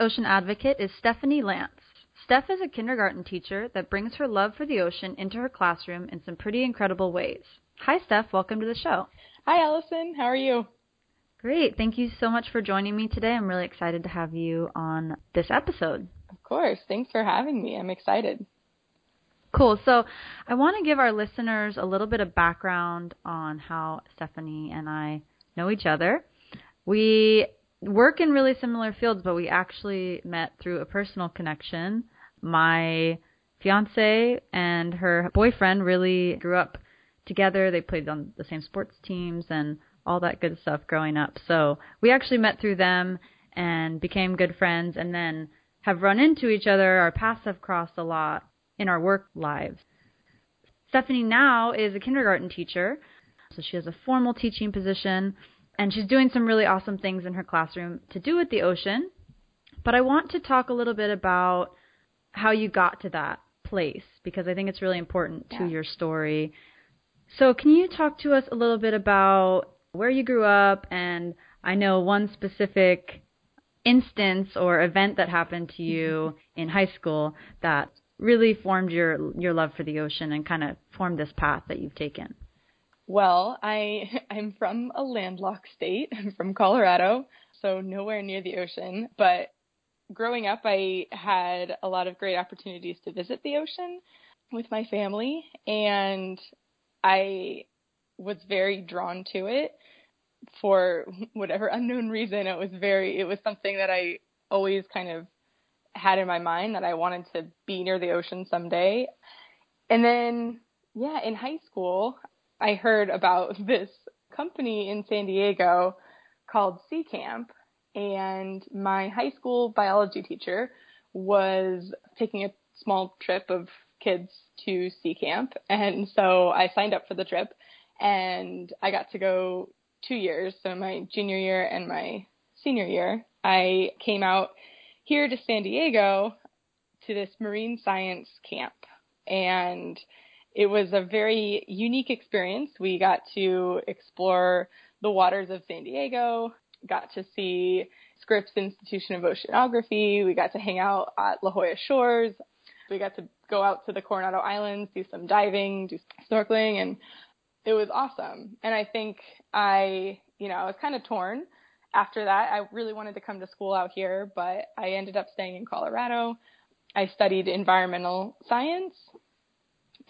Ocean advocate is Stephanie Lance. Steph is a kindergarten teacher that brings her love for the ocean into her classroom in some pretty incredible ways. Hi, Steph. Welcome to the show. Hi, Allison. How are you? Great. Thank you so much for joining me today. I'm really excited to have you on this episode. Of course. Thanks for having me. I'm excited. Cool. So, I want to give our listeners a little bit of background on how Stephanie and I know each other. We work in really similar fields, but we actually met through a personal connection. My fiance and her boyfriend really grew up together. They played on the same sports teams and all that good stuff growing up. So we actually met through them and became good friends and then have run into each other. Our paths have crossed a lot in our work lives. Stephanie now is a kindergarten teacher. So she has a formal teaching position and she's doing some really awesome things in her classroom to do with the ocean. But I want to talk a little bit about how you got to that place because I think it's really important yeah. to your story. So, can you talk to us a little bit about where you grew up and I know one specific instance or event that happened to you in high school that really formed your your love for the ocean and kind of formed this path that you've taken? Well, I I'm from a landlocked state. I'm from Colorado, so nowhere near the ocean, but growing up I had a lot of great opportunities to visit the ocean with my family and I was very drawn to it for whatever unknown reason. It was very it was something that I always kind of had in my mind that I wanted to be near the ocean someday. And then yeah, in high school, I heard about this company in San Diego called Sea Camp, and my high school biology teacher was taking a small trip of kids to Sea Camp, and so I signed up for the trip, and I got to go two years, so my junior year and my senior year. I came out here to San Diego to this marine science camp, and it was a very unique experience. We got to explore the waters of San Diego, got to see Scripps Institution of Oceanography, we got to hang out at La Jolla Shores, we got to go out to the Coronado Islands, do some diving, do snorkeling, and it was awesome. And I think I, you know, I was kind of torn after that. I really wanted to come to school out here, but I ended up staying in Colorado. I studied environmental science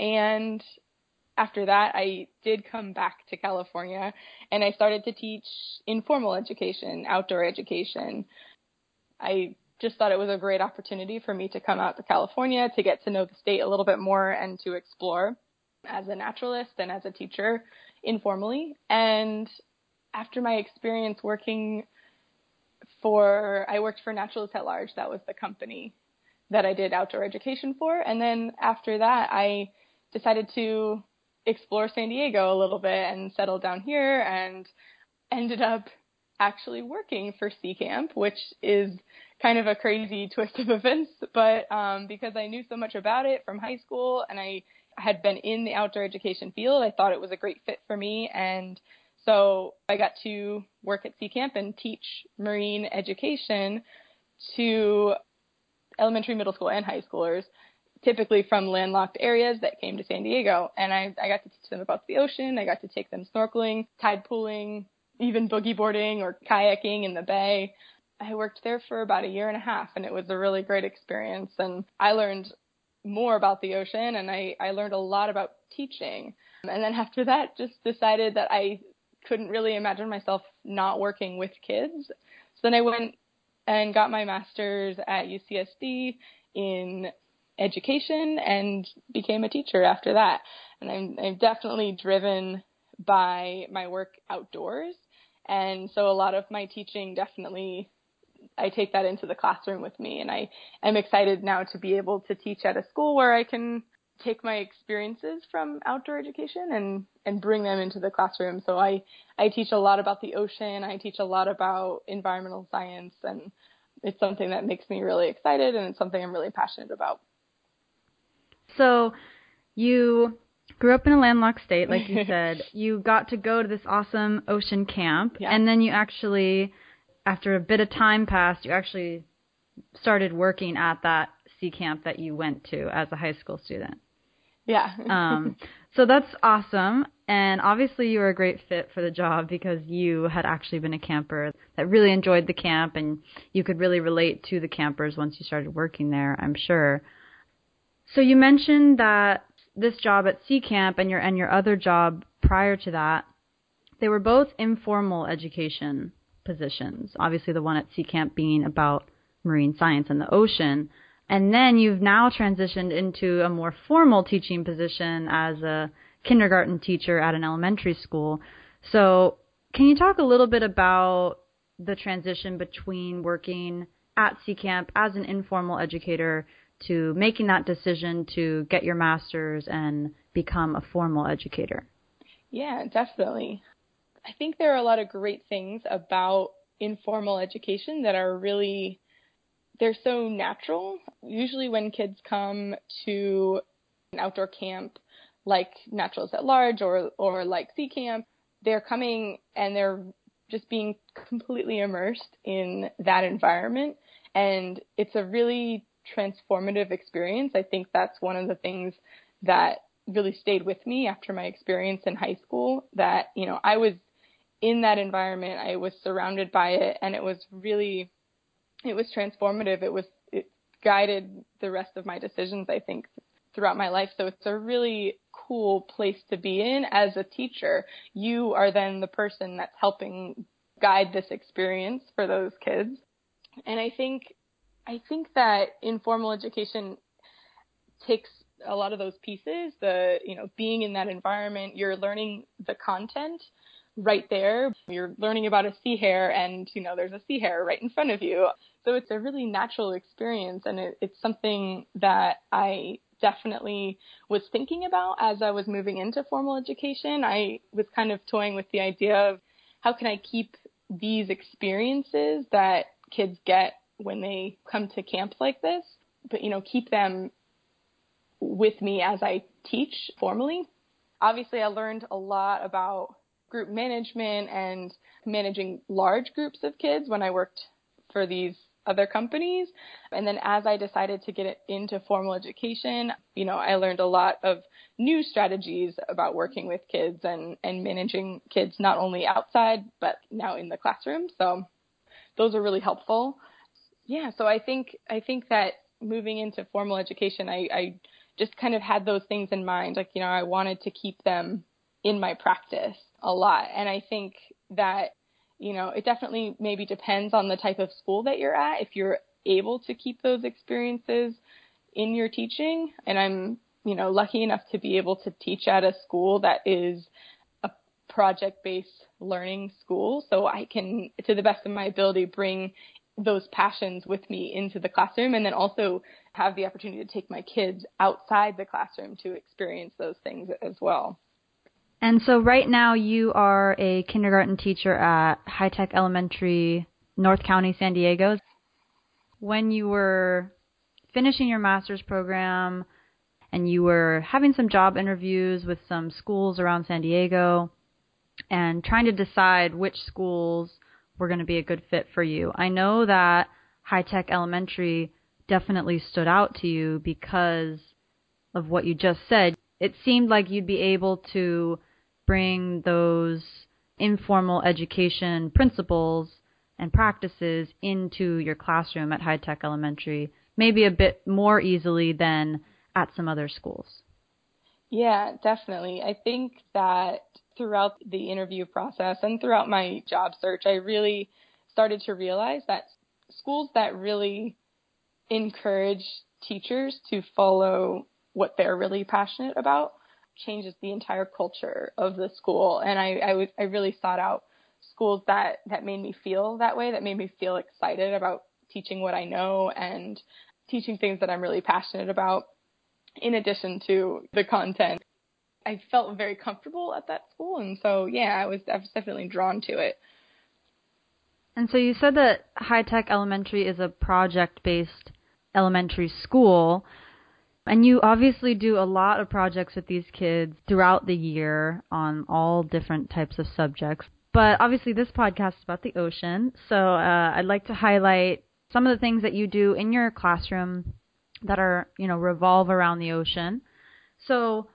and after that, I did come back to California and I started to teach informal education, outdoor education. I just thought it was a great opportunity for me to come out to California to get to know the state a little bit more and to explore as a naturalist and as a teacher informally. And after my experience working for, I worked for Naturalists at Large, that was the company that I did outdoor education for. And then after that, I decided to explore San Diego a little bit and settle down here and ended up actually working for Sea Camp, which is kind of a crazy twist of events, but um, because I knew so much about it from high school and I had been in the outdoor education field, I thought it was a great fit for me. And so I got to work at Sea Camp and teach marine education to elementary, middle school, and high schoolers typically from landlocked areas that came to San Diego. And I, I got to teach them about the ocean. I got to take them snorkeling, tide pooling, even boogie boarding or kayaking in the bay. I worked there for about a year and a half and it was a really great experience. And I learned more about the ocean and I, I learned a lot about teaching. And then after that, just decided that I couldn't really imagine myself not working with kids. So then I went and got my master's at UCSD in education and became a teacher after that. And I'm, I'm definitely driven by my work outdoors. And so a lot of my teaching definitely I take that into the classroom with me and I am excited now to be able to teach at a school where I can take my experiences from outdoor education and and bring them into the classroom. So I I teach a lot about the ocean, I teach a lot about environmental science and it's something that makes me really excited and it's something I'm really passionate about. So you grew up in a landlocked state, like you said. you got to go to this awesome ocean camp, yeah. and then you actually, after a bit of time passed, you actually started working at that sea camp that you went to as a high school student. Yeah. um, so that's awesome. And obviously, you were a great fit for the job because you had actually been a camper that really enjoyed the camp, and you could really relate to the campers once you started working there, I'm sure. So you mentioned that this job at Sea Camp and your and your other job prior to that, they were both informal education positions. Obviously, the one at Sea Camp being about marine science and the ocean. And then you've now transitioned into a more formal teaching position as a kindergarten teacher at an elementary school. So, can you talk a little bit about the transition between working at Sea Camp as an informal educator to making that decision to get your master's and become a formal educator? Yeah, definitely. I think there are a lot of great things about informal education that are really they're so natural. Usually when kids come to an outdoor camp like Naturalists at Large or or like Sea Camp, they're coming and they're just being completely immersed in that environment and it's a really transformative experience. I think that's one of the things that really stayed with me after my experience in high school that, you know, I was in that environment, I was surrounded by it, and it was really, it was transformative. It was, it guided the rest of my decisions, I think, throughout my life. So it's a really cool place to be in as a teacher. You are then the person that's helping guide this experience for those kids. And I think I think that informal education takes a lot of those pieces, the, you know, being in that environment, you're learning the content right there. You're learning about a sea hare and, you know, there's a sea hare right in front of you. So it's a really natural experience and it, it's something that I definitely was thinking about as I was moving into formal education. I was kind of toying with the idea of how can I keep these experiences that kids get when they come to camps like this, but you know, keep them with me as I teach formally. Obviously, I learned a lot about group management and managing large groups of kids when I worked for these other companies. And then as I decided to get into formal education, you know, I learned a lot of new strategies about working with kids and, and managing kids not only outside, but now in the classroom. So those are really helpful yeah, so I think I think that moving into formal education, I, I just kind of had those things in mind. Like, you know, I wanted to keep them in my practice a lot. And I think that, you know, it definitely maybe depends on the type of school that you're at. If you're able to keep those experiences in your teaching, and I'm, you know, lucky enough to be able to teach at a school that is a project based learning school. So I can, to the best of my ability, bring those passions with me into the classroom and then also have the opportunity to take my kids outside the classroom to experience those things as well. And so right now you are a kindergarten teacher at High Tech Elementary, North County, San Diego. When you were finishing your master's program and you were having some job interviews with some schools around San Diego and trying to decide which schools were going to be a good fit for you. I know that High Tech Elementary definitely stood out to you because of what you just said. It seemed like you'd be able to bring those informal education principles and practices into your classroom at High Tech Elementary, maybe a bit more easily than at some other schools. Yeah, definitely. I think that throughout the interview process and throughout my job search, I really started to realize that schools that really encourage teachers to follow what they're really passionate about changes the entire culture of the school. And I, I, w- I really sought out schools that, that made me feel that way, that made me feel excited about teaching what I know and teaching things that I'm really passionate about in addition to the content. I felt very comfortable at that school and so yeah, I was I was definitely drawn to it. And so you said that High Tech Elementary is a project based elementary school. And you obviously do a lot of projects with these kids throughout the year on all different types of subjects. But obviously, this podcast is about the ocean. So uh, I'd like to highlight some of the things that you do in your classroom that are, you know, revolve around the ocean. So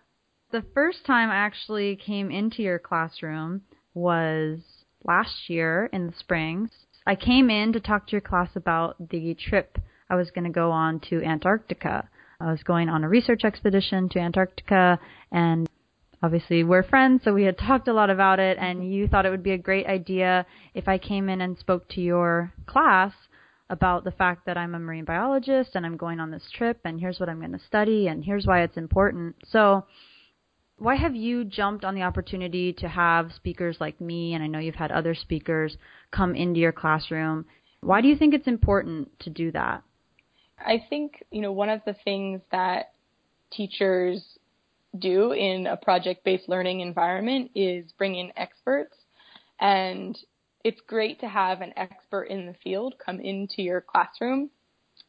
the first time I actually came into your classroom was last year in the spring. I came in to talk to your class about the trip I was going to go on to Antarctica. I was going on a research expedition to Antarctica and obviously we're friends, so we had talked a lot about it and you thought it would be a great idea if I came in and spoke to your class about the fact that I'm a marine biologist and I'm going on this trip and here's what I'm going to study and here's why it's important. So why have you jumped on the opportunity to have speakers like me and I know you've had other speakers come into your classroom? Why do you think it's important to do that? I think, you know, one of the things that teachers do in a project based learning environment is bring in experts. And it's great to have an expert in the field come into your classroom.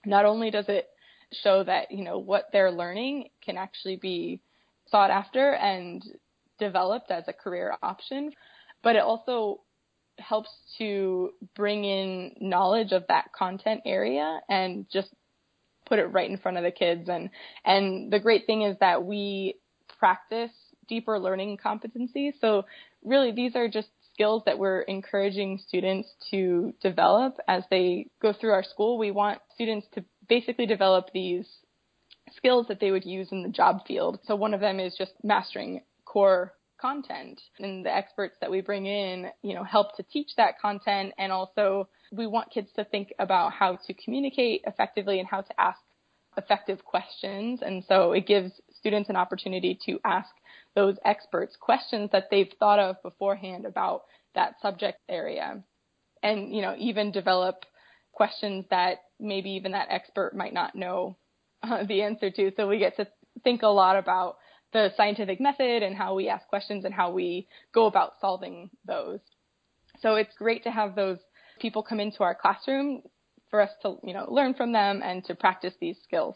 Not only does it show that, you know, what they're learning can actually be sought after and developed as a career option, but it also helps to bring in knowledge of that content area and just put it right in front of the kids. And and the great thing is that we practice deeper learning competencies. So really these are just skills that we're encouraging students to develop as they go through our school. We want students to basically develop these skills that they would use in the job field so one of them is just mastering core content and the experts that we bring in you know help to teach that content and also we want kids to think about how to communicate effectively and how to ask effective questions. And so it gives students an opportunity to ask those experts questions that they've thought of beforehand about that subject area. And, you know, even develop questions that maybe even that expert might not know uh, the answer to. So we get to think a lot about the scientific method and how we ask questions and how we go about solving those. So it's great to have those people come into our classroom for us to, you know, learn from them and to practice these skills.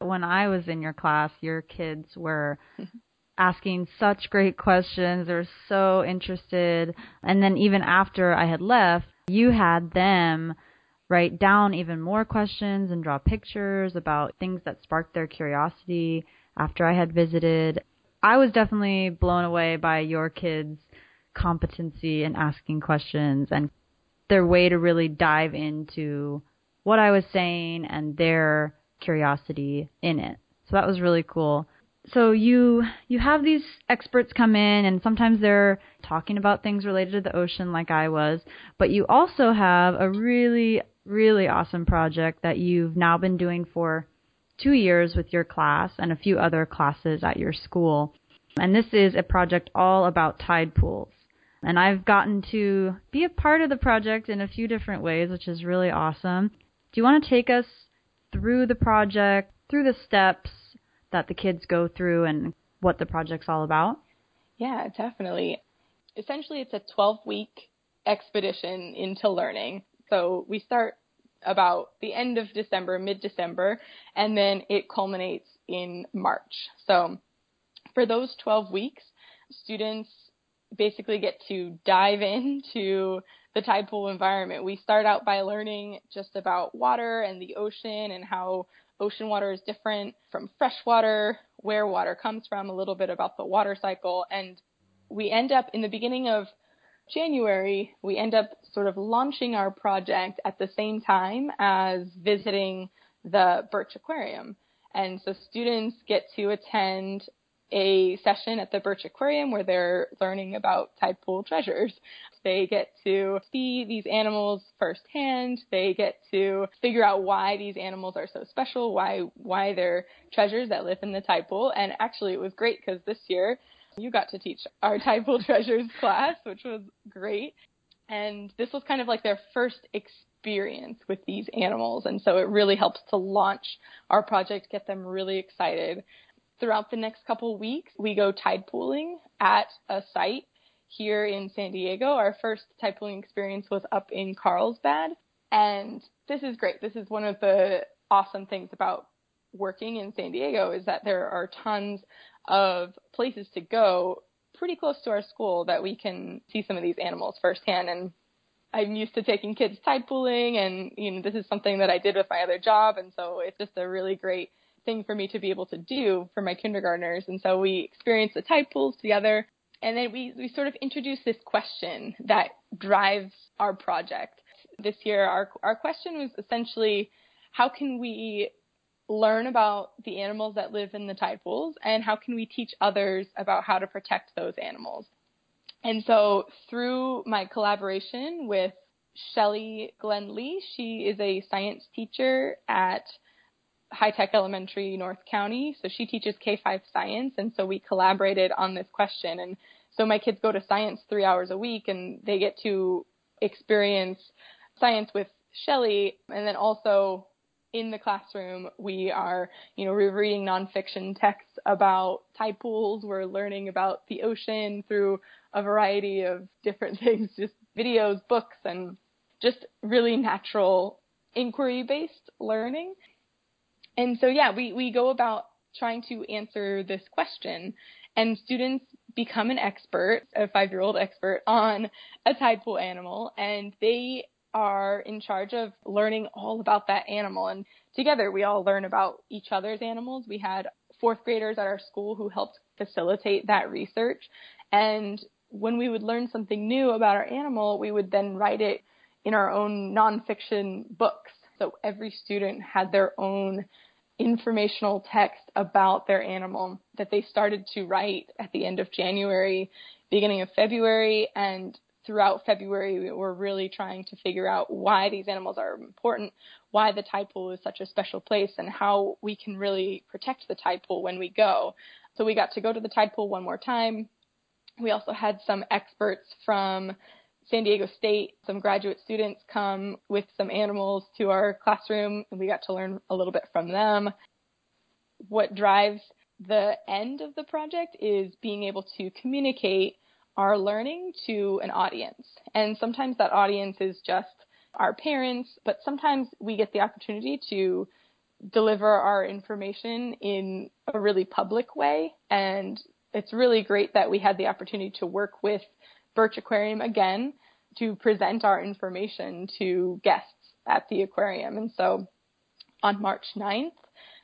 When I was in your class, your kids were asking such great questions. They were so interested. And then even after I had left, you had them write down even more questions and draw pictures about things that sparked their curiosity after I had visited. I was definitely blown away by your kids' competency in asking questions and their way to really dive into what I was saying and their curiosity in it. So that was really cool. So you you have these experts come in and sometimes they're talking about things related to the ocean like I was, but you also have a really really awesome project that you've now been doing for 2 years with your class and a few other classes at your school. And this is a project all about tide pools. And I've gotten to be a part of the project in a few different ways, which is really awesome. Do you want to take us through the project, through the steps that the kids go through and what the project's all about? Yeah, definitely. Essentially, it's a 12 week expedition into learning. So we start about the end of December, mid December, and then it culminates in March. So for those 12 weeks, students basically get to dive into the tide pool environment. We start out by learning just about water and the ocean and how ocean water is different from fresh water, where water comes from, a little bit about the water cycle. And we end up in the beginning of January, we end up sort of launching our project at the same time as visiting the Birch Aquarium. And so students get to attend a session at the Birch Aquarium where they're learning about tide pool treasures. They get to see these animals firsthand. They get to figure out why these animals are so special, why why they're treasures that live in the tide pool. And actually, it was great because this year you got to teach our tide pool treasures class, which was great. And this was kind of like their first experience with these animals. And so it really helps to launch our project, get them really excited. Throughout the next couple weeks, we go tide pooling at a site here in San Diego. Our first tide pooling experience was up in Carlsbad. And this is great. This is one of the awesome things about working in San Diego is that there are tons of places to go pretty close to our school that we can see some of these animals firsthand. And I'm used to taking kids tide pooling and you know this is something that I did with my other job. And so it's just a really great thing for me to be able to do for my kindergartners. And so we experienced the tide pools together. And then we we sort of introduce this question that drives our project. This year our our question was essentially how can we learn about the animals that live in the tide pools and how can we teach others about how to protect those animals. And so through my collaboration with Shelly Glenn Lee, she is a science teacher at High Tech Elementary North County. So she teaches K5 science. And so we collaborated on this question. And so my kids go to science three hours a week and they get to experience science with Shelly and then also in the classroom, we are, you know, we're reading nonfiction texts about tide pools. We're learning about the ocean through a variety of different things, just videos, books, and just really natural inquiry based learning. And so, yeah, we, we go about trying to answer this question, and students become an expert, a five year old expert, on a tide pool animal, and they are in charge of learning all about that animal. And together we all learn about each other's animals. We had fourth graders at our school who helped facilitate that research. And when we would learn something new about our animal, we would then write it in our own nonfiction books. So every student had their own informational text about their animal that they started to write at the end of January, beginning of February, and throughout February, we were really trying to figure out why these animals are important, why the tide pool is such a special place, and how we can really protect the tide pool when we go. So we got to go to the tide pool one more time. We also had some experts from San Diego State, some graduate students come with some animals to our classroom, and we got to learn a little bit from them. What drives the end of the project is being able to communicate our learning to an audience. And sometimes that audience is just our parents, but sometimes we get the opportunity to deliver our information in a really public way. And it's really great that we had the opportunity to work with Birch Aquarium again to present our information to guests at the aquarium. And so on March 9th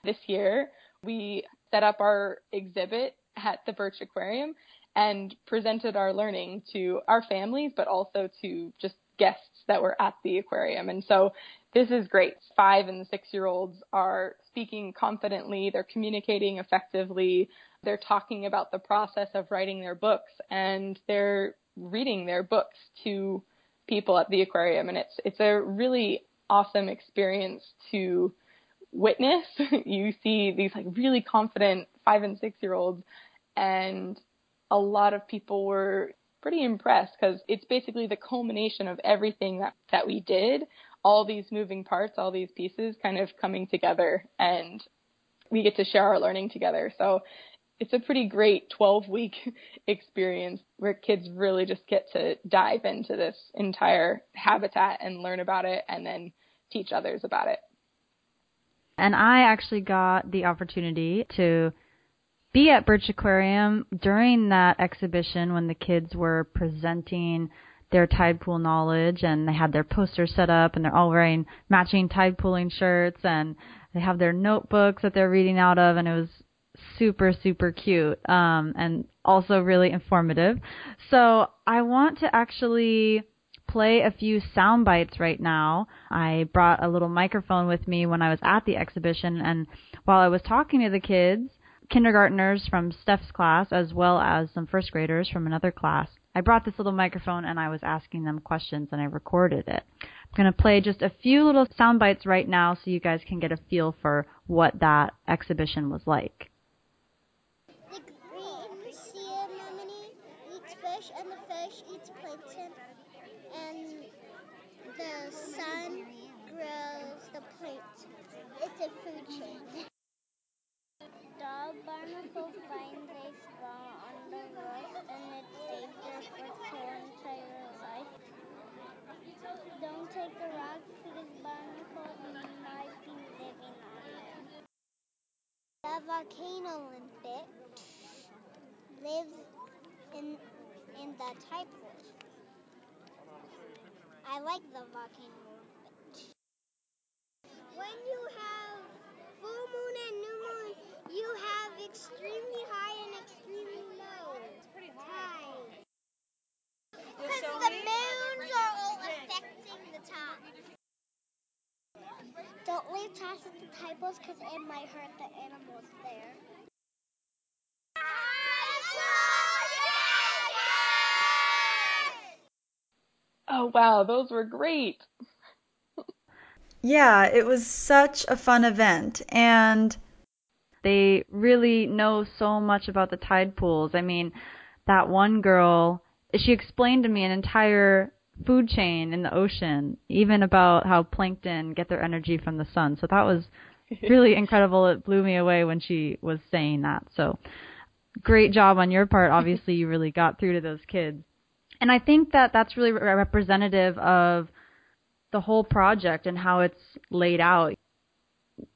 this year, we set up our exhibit at the Birch Aquarium and presented our learning to our families, but also to just guests that were at the aquarium. And so this is great. Five and six year olds are speaking confidently, they're communicating effectively, they're talking about the process of writing their books, and they're reading their books to people at the aquarium. And it's it's a really awesome experience to witness. you see these like really confident five and six year olds and a lot of people were pretty impressed because it's basically the culmination of everything that, that we did, all these moving parts, all these pieces kind of coming together, and we get to share our learning together. So it's a pretty great 12 week experience where kids really just get to dive into this entire habitat and learn about it and then teach others about it. And I actually got the opportunity to be at Birch Aquarium during that exhibition when the kids were presenting their tide pool knowledge and they had their posters set up and they're all wearing matching tide pooling shirts and they have their notebooks that they're reading out of and it was super super cute um and also really informative. So I want to actually play a few sound bites right now. I brought a little microphone with me when I was at the exhibition and while I was talking to the kids kindergartners from Steph's class as well as some first graders from another class. I brought this little microphone and I was asking them questions and I recorded it. I'm going to play just a few little sound bites right now so you guys can get a feel for what that exhibition was like. A garment of vine grapes on the rock and it stays there for torn entire life. Don't take the rock because barnacles might be living on it. The volcano limpet lives in in the typhoid. I like the volcano limpet. When you have full moon and new you have extremely high and extremely low tides. Because the moons are all affecting the tide. Don't leave trash at the tide pools because it might hurt the animals there. Oh wow, those were great. Yeah, it was such a fun event and they really know so much about the tide pools. I mean, that one girl, she explained to me an entire food chain in the ocean, even about how plankton get their energy from the sun. So that was really incredible. It blew me away when she was saying that. So great job on your part. Obviously, you really got through to those kids. And I think that that's really re- representative of the whole project and how it's laid out.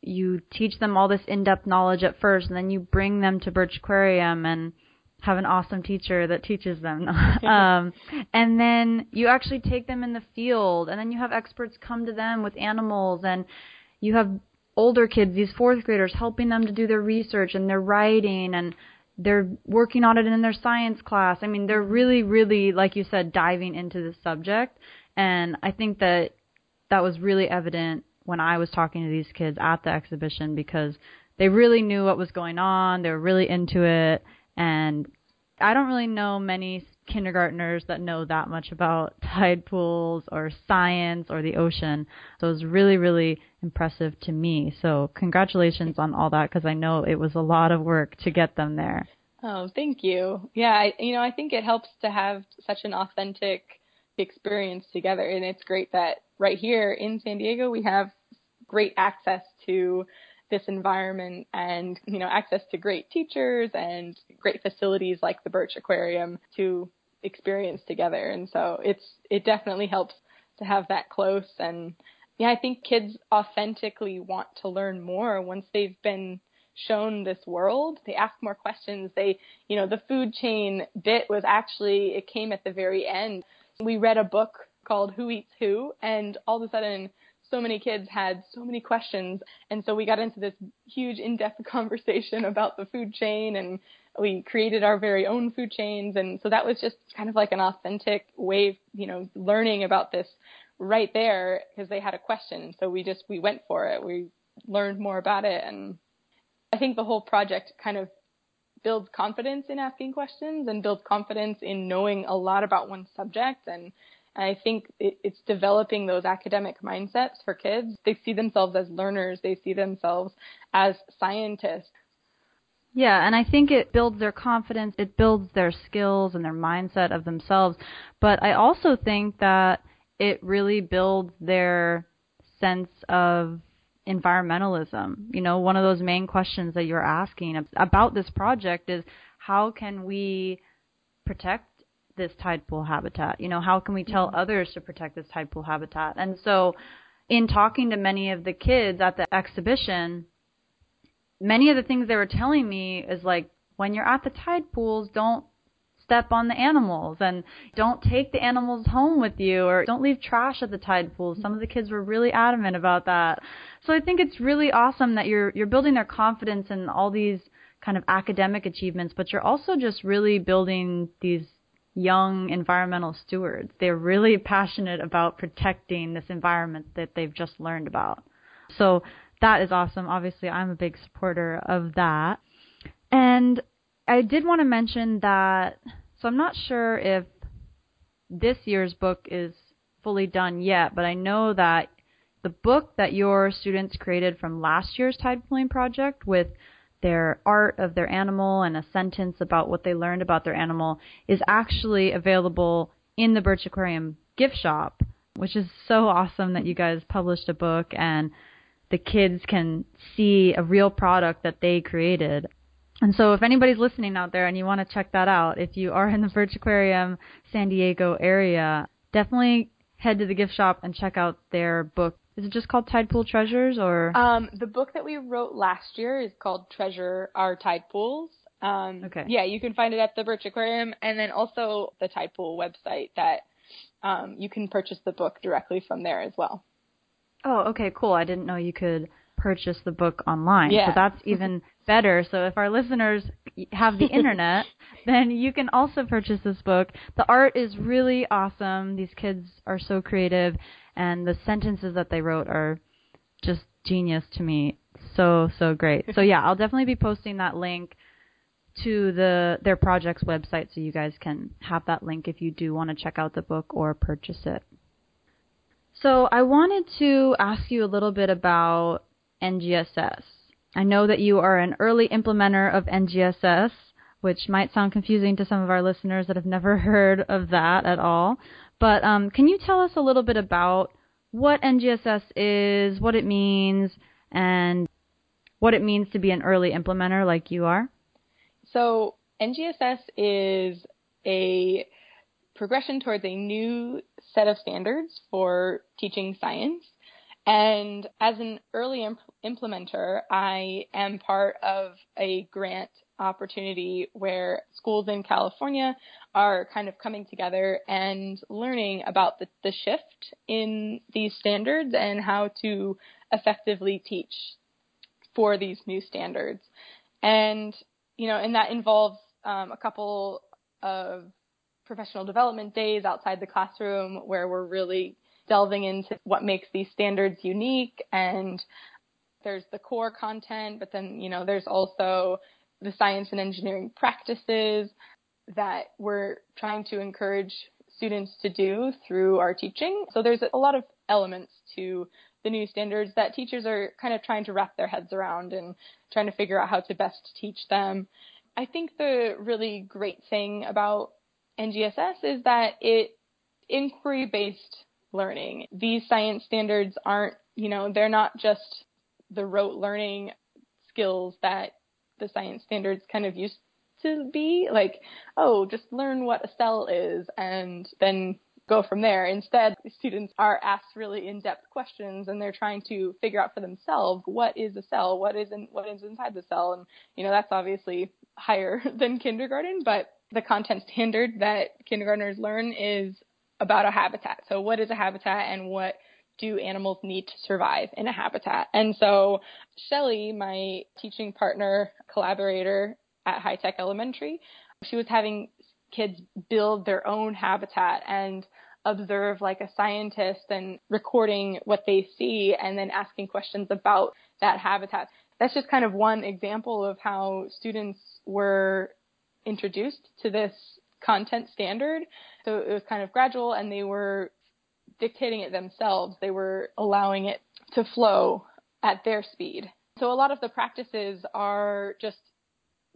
You teach them all this in-depth knowledge at first, and then you bring them to Birch Aquarium and have an awesome teacher that teaches them. um, and then you actually take them in the field, and then you have experts come to them with animals, and you have older kids, these fourth graders, helping them to do their research and their writing, and they're working on it in their science class. I mean, they're really, really, like you said, diving into the subject. And I think that that was really evident when I was talking to these kids at the exhibition because they really knew what was going on. They were really into it. And I don't really know many kindergartners that know that much about tide pools or science or the ocean. So it was really, really impressive to me. So congratulations on all that because I know it was a lot of work to get them there. Oh, thank you. Yeah, I, you know, I think it helps to have such an authentic experience together, and it's great that right here in San Diego we have great access to this environment and you know access to great teachers and great facilities like the Birch Aquarium to experience together. And so it's it definitely helps to have that close and yeah, I think kids authentically want to learn more once they've been shown this world. They ask more questions. They, you know, the food chain bit was actually, it came at the very end. We read a book called Who Eats Who, and all of a sudden, so many kids had so many questions. And so we got into this huge in depth conversation about the food chain and we created our very own food chains. And so that was just kind of like an authentic way of, you know, learning about this right there because they had a question. So we just, we went for it. We learned more about it. And I think the whole project kind of builds confidence in asking questions and builds confidence in knowing a lot about one subject and I think it, it's developing those academic mindsets for kids. They see themselves as learners. They see themselves as scientists. Yeah, and I think it builds their confidence, it builds their skills and their mindset of themselves. But I also think that it really builds their sense of environmentalism. You know, one of those main questions that you're asking about this project is how can we protect this tide pool habitat? You know, how can we tell mm-hmm. others to protect this tide pool habitat? And so, in talking to many of the kids at the exhibition, many of the things they were telling me is like, when you're at the tide pools, don't step on the animals and don't take the animals home with you or don't leave trash at the tide pools. Some of the kids were really adamant about that. So I think it's really awesome that you're you're building their confidence in all these kind of academic achievements, but you're also just really building these young environmental stewards. They're really passionate about protecting this environment that they've just learned about. So that is awesome. Obviously, I'm a big supporter of that. And I did want to mention that, so I'm not sure if this year's book is fully done yet, but I know that the book that your students created from last year's tide pooling project with their art of their animal and a sentence about what they learned about their animal is actually available in the Birch Aquarium gift shop, which is so awesome that you guys published a book and the kids can see a real product that they created. And so if anybody's listening out there and you want to check that out, if you are in the Birch Aquarium San Diego area, definitely head to the gift shop and check out their book. Is it just called Tide Pool Treasures or? Um, the book that we wrote last year is called Treasure Our Tide Pools. Um, Okay. Yeah, you can find it at the Birch Aquarium and then also the Tide Pool website that um, you can purchase the book directly from there as well. Oh, okay, cool. I didn't know you could purchase the book online. Yeah. So that's even better. So if our listeners have the internet, then you can also purchase this book. The art is really awesome. These kids are so creative and the sentences that they wrote are just genius to me. So, so great. So yeah, I'll definitely be posting that link to the their project's website so you guys can have that link if you do want to check out the book or purchase it. So I wanted to ask you a little bit about NGSS. I know that you are an early implementer of NGSS, which might sound confusing to some of our listeners that have never heard of that at all. But um, can you tell us a little bit about what NGSS is, what it means, and what it means to be an early implementer like you are? So NGSS is a progression towards a new set of standards for teaching science. And as an early imp- implementer, I am part of a grant opportunity where schools in California are kind of coming together and learning about the, the shift in these standards and how to effectively teach for these new standards. And, you know, and that involves um, a couple of professional development days outside the classroom where we're really delving into what makes these standards unique and there's the core content, but then, you know, there's also the science and engineering practices that we're trying to encourage students to do through our teaching. So there's a lot of elements to the new standards that teachers are kind of trying to wrap their heads around and trying to figure out how to best teach them. I think the really great thing about NGSS is that it inquiry based learning. These science standards aren't, you know, they're not just the rote learning skills that the science standards kind of used to be like, oh, just learn what a cell is and then go from there. Instead, students are asked really in-depth questions and they're trying to figure out for themselves what is a cell, what is in, what is inside the cell, and you know that's obviously higher than kindergarten, but the content standard that kindergartners learn is about a habitat. So what is a habitat and what do animals need to survive in a habitat? And so Shelly, my teaching partner, collaborator at High Tech Elementary, she was having kids build their own habitat and observe like a scientist and recording what they see and then asking questions about that habitat. That's just kind of one example of how students were introduced to this content standard. So it was kind of gradual and they were dictating it themselves. They were allowing it to flow at their speed. So a lot of the practices are just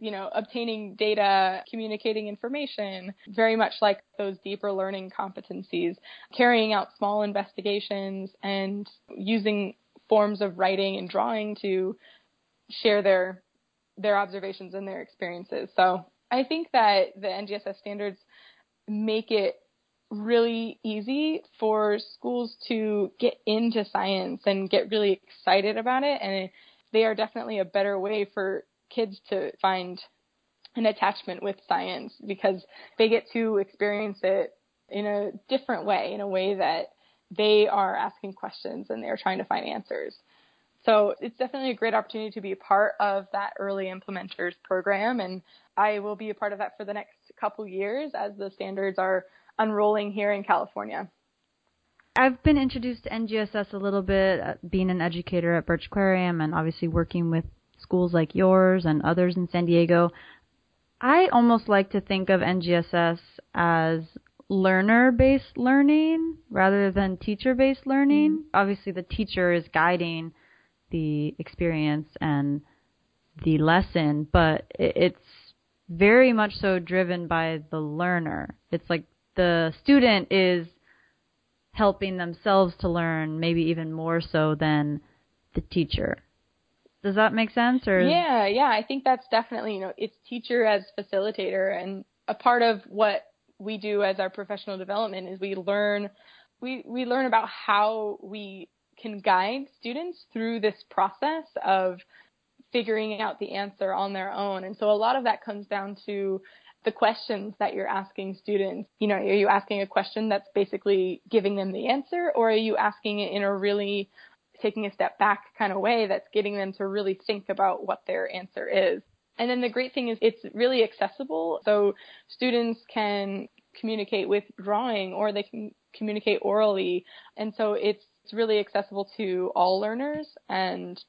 you know, obtaining data, communicating information, very much like those deeper learning competencies, carrying out small investigations and using forms of writing and drawing to share their their observations and their experiences. So I think that the NGSS standards make it really easy for schools to get into science and get really excited about it and they are definitely a better way for kids to find an attachment with science because they get to experience it in a different way, in a way that they are asking questions and they're trying to find answers. So it's definitely a great opportunity to be a part of that early implementers program and I will be a part of that for the next couple years as the standards are unrolling here in California. I've been introduced to NGSS a little bit, uh, being an educator at Birch Aquarium and obviously working with schools like yours and others in San Diego. I almost like to think of NGSS as learner based learning rather than teacher based learning. Mm-hmm. Obviously, the teacher is guiding the experience and the lesson, but it's very much so driven by the learner. It's like the student is helping themselves to learn, maybe even more so than the teacher. Does that make sense? Or yeah, yeah, I think that's definitely you know it's teacher as facilitator, and a part of what we do as our professional development is we learn we we learn about how we can guide students through this process of figuring out the answer on their own. And so a lot of that comes down to the questions that you're asking students. You know, are you asking a question that's basically giving them the answer or are you asking it in a really taking a step back kind of way that's getting them to really think about what their answer is? And then the great thing is it's really accessible. So students can communicate with drawing or they can communicate orally. And so it's really accessible to all learners and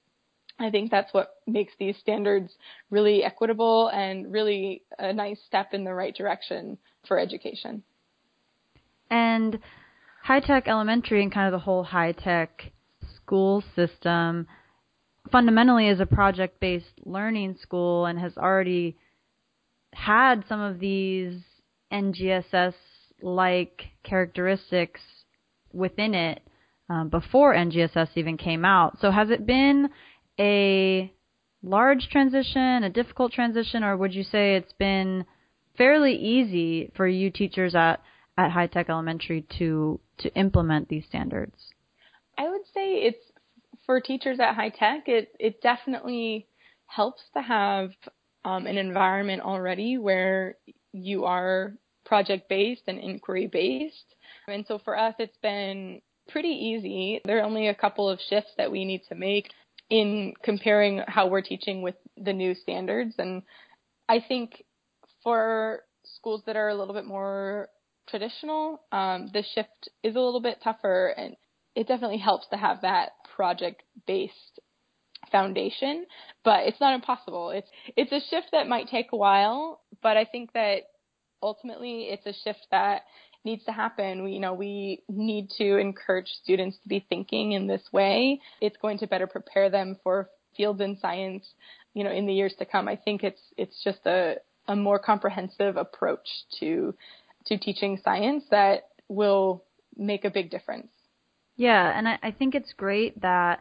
I think that's what makes these standards really equitable and really a nice step in the right direction for education. And high tech elementary and kind of the whole high tech school system fundamentally is a project based learning school and has already had some of these NGSS like characteristics within it um, before NGSS even came out. So has it been a large transition, a difficult transition, or would you say it's been fairly easy for you teachers at at High Tech Elementary to to implement these standards? I would say it's for teachers at High Tech. It it definitely helps to have um, an environment already where you are project based and inquiry based. And so for us, it's been pretty easy. There are only a couple of shifts that we need to make in comparing how we're teaching with the new standards. And I think for schools that are a little bit more traditional, um, the shift is a little bit tougher and it definitely helps to have that project based foundation, but it's not impossible. It's it's a shift that might take a while, but I think that ultimately it's a shift that needs to happen. We, you know, we need to encourage students to be thinking in this way. It's going to better prepare them for fields in science, you know, in the years to come. I think it's it's just a a more comprehensive approach to to teaching science that will make a big difference. Yeah, and I, I think it's great that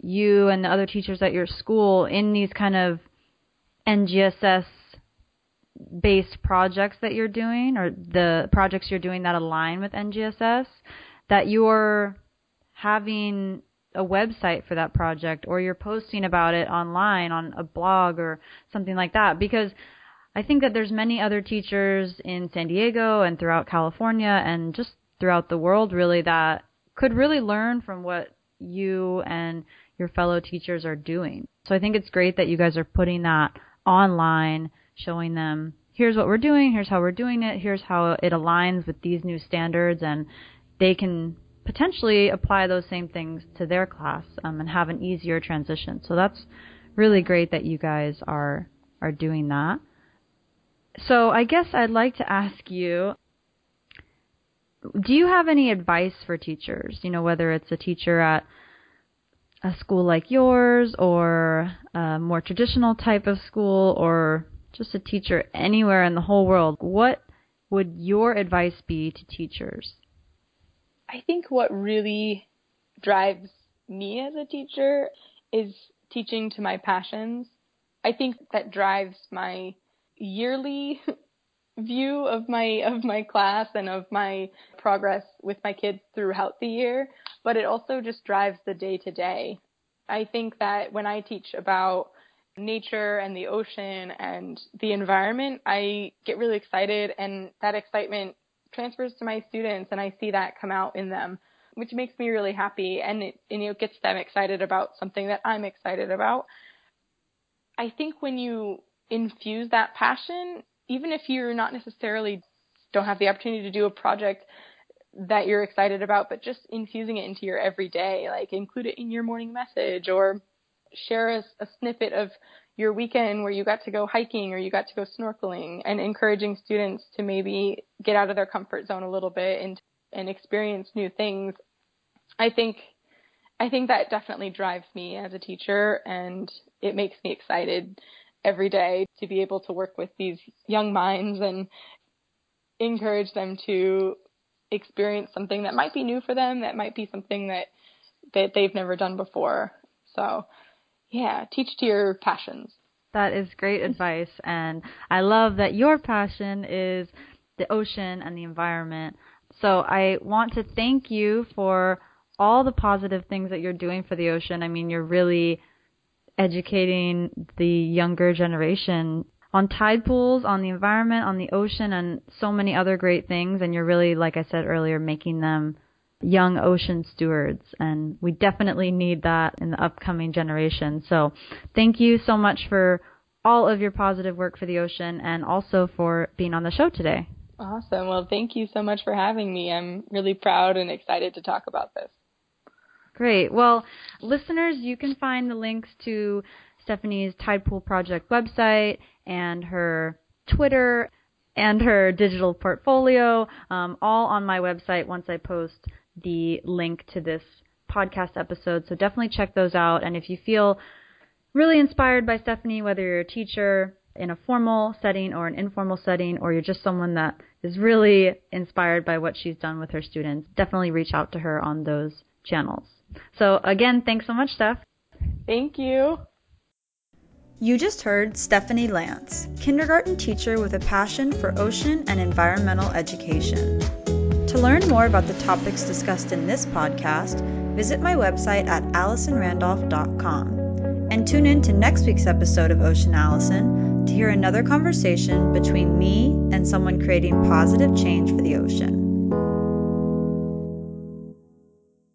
you and the other teachers at your school in these kind of NGSS based projects that you're doing or the projects you're doing that align with NGSS that you're having a website for that project or you're posting about it online on a blog or something like that. Because I think that there's many other teachers in San Diego and throughout California and just throughout the world really that could really learn from what you and your fellow teachers are doing. So I think it's great that you guys are putting that online showing them here's what we're doing, here's how we're doing it, here's how it aligns with these new standards, and they can potentially apply those same things to their class um, and have an easier transition. So that's really great that you guys are are doing that. So I guess I'd like to ask you do you have any advice for teachers? You know, whether it's a teacher at a school like yours or a more traditional type of school or just a teacher anywhere in the whole world, what would your advice be to teachers? I think what really drives me as a teacher is teaching to my passions. I think that drives my yearly view of my of my class and of my progress with my kids throughout the year, but it also just drives the day to day. I think that when I teach about nature and the ocean and the environment, I get really excited and that excitement transfers to my students and I see that come out in them, which makes me really happy and it, and, know, gets them excited about something that I'm excited about. I think when you infuse that passion, even if you're not necessarily don't have the opportunity to do a project that you're excited about, but just infusing it into your everyday, like include it in your morning message or share a, a snippet of your weekend where you got to go hiking or you got to go snorkeling and encouraging students to maybe get out of their comfort zone a little bit and and experience new things. I think I think that definitely drives me as a teacher and it makes me excited every day to be able to work with these young minds and encourage them to experience something that might be new for them, that might be something that that they've never done before. So yeah, teach to your passions. That is great advice. And I love that your passion is the ocean and the environment. So I want to thank you for all the positive things that you're doing for the ocean. I mean, you're really educating the younger generation on tide pools, on the environment, on the ocean, and so many other great things. And you're really, like I said earlier, making them young ocean stewards. And we definitely need that in the upcoming generation. So thank you so much for all of your positive work for the ocean and also for being on the show today. Awesome. Well, thank you so much for having me. I'm really proud and excited to talk about this. Great. Well, listeners, you can find the links to Stephanie's Tide Pool Project website and her Twitter and her digital portfolio um, all on my website once I post the link to this podcast episode. So definitely check those out. And if you feel really inspired by Stephanie, whether you're a teacher in a formal setting or an informal setting, or you're just someone that is really inspired by what she's done with her students, definitely reach out to her on those channels. So again, thanks so much, Steph. Thank you. You just heard Stephanie Lance, kindergarten teacher with a passion for ocean and environmental education. To learn more about the topics discussed in this podcast, visit my website at AllisonRandolph.com. And tune in to next week's episode of Ocean Allison to hear another conversation between me and someone creating positive change for the ocean.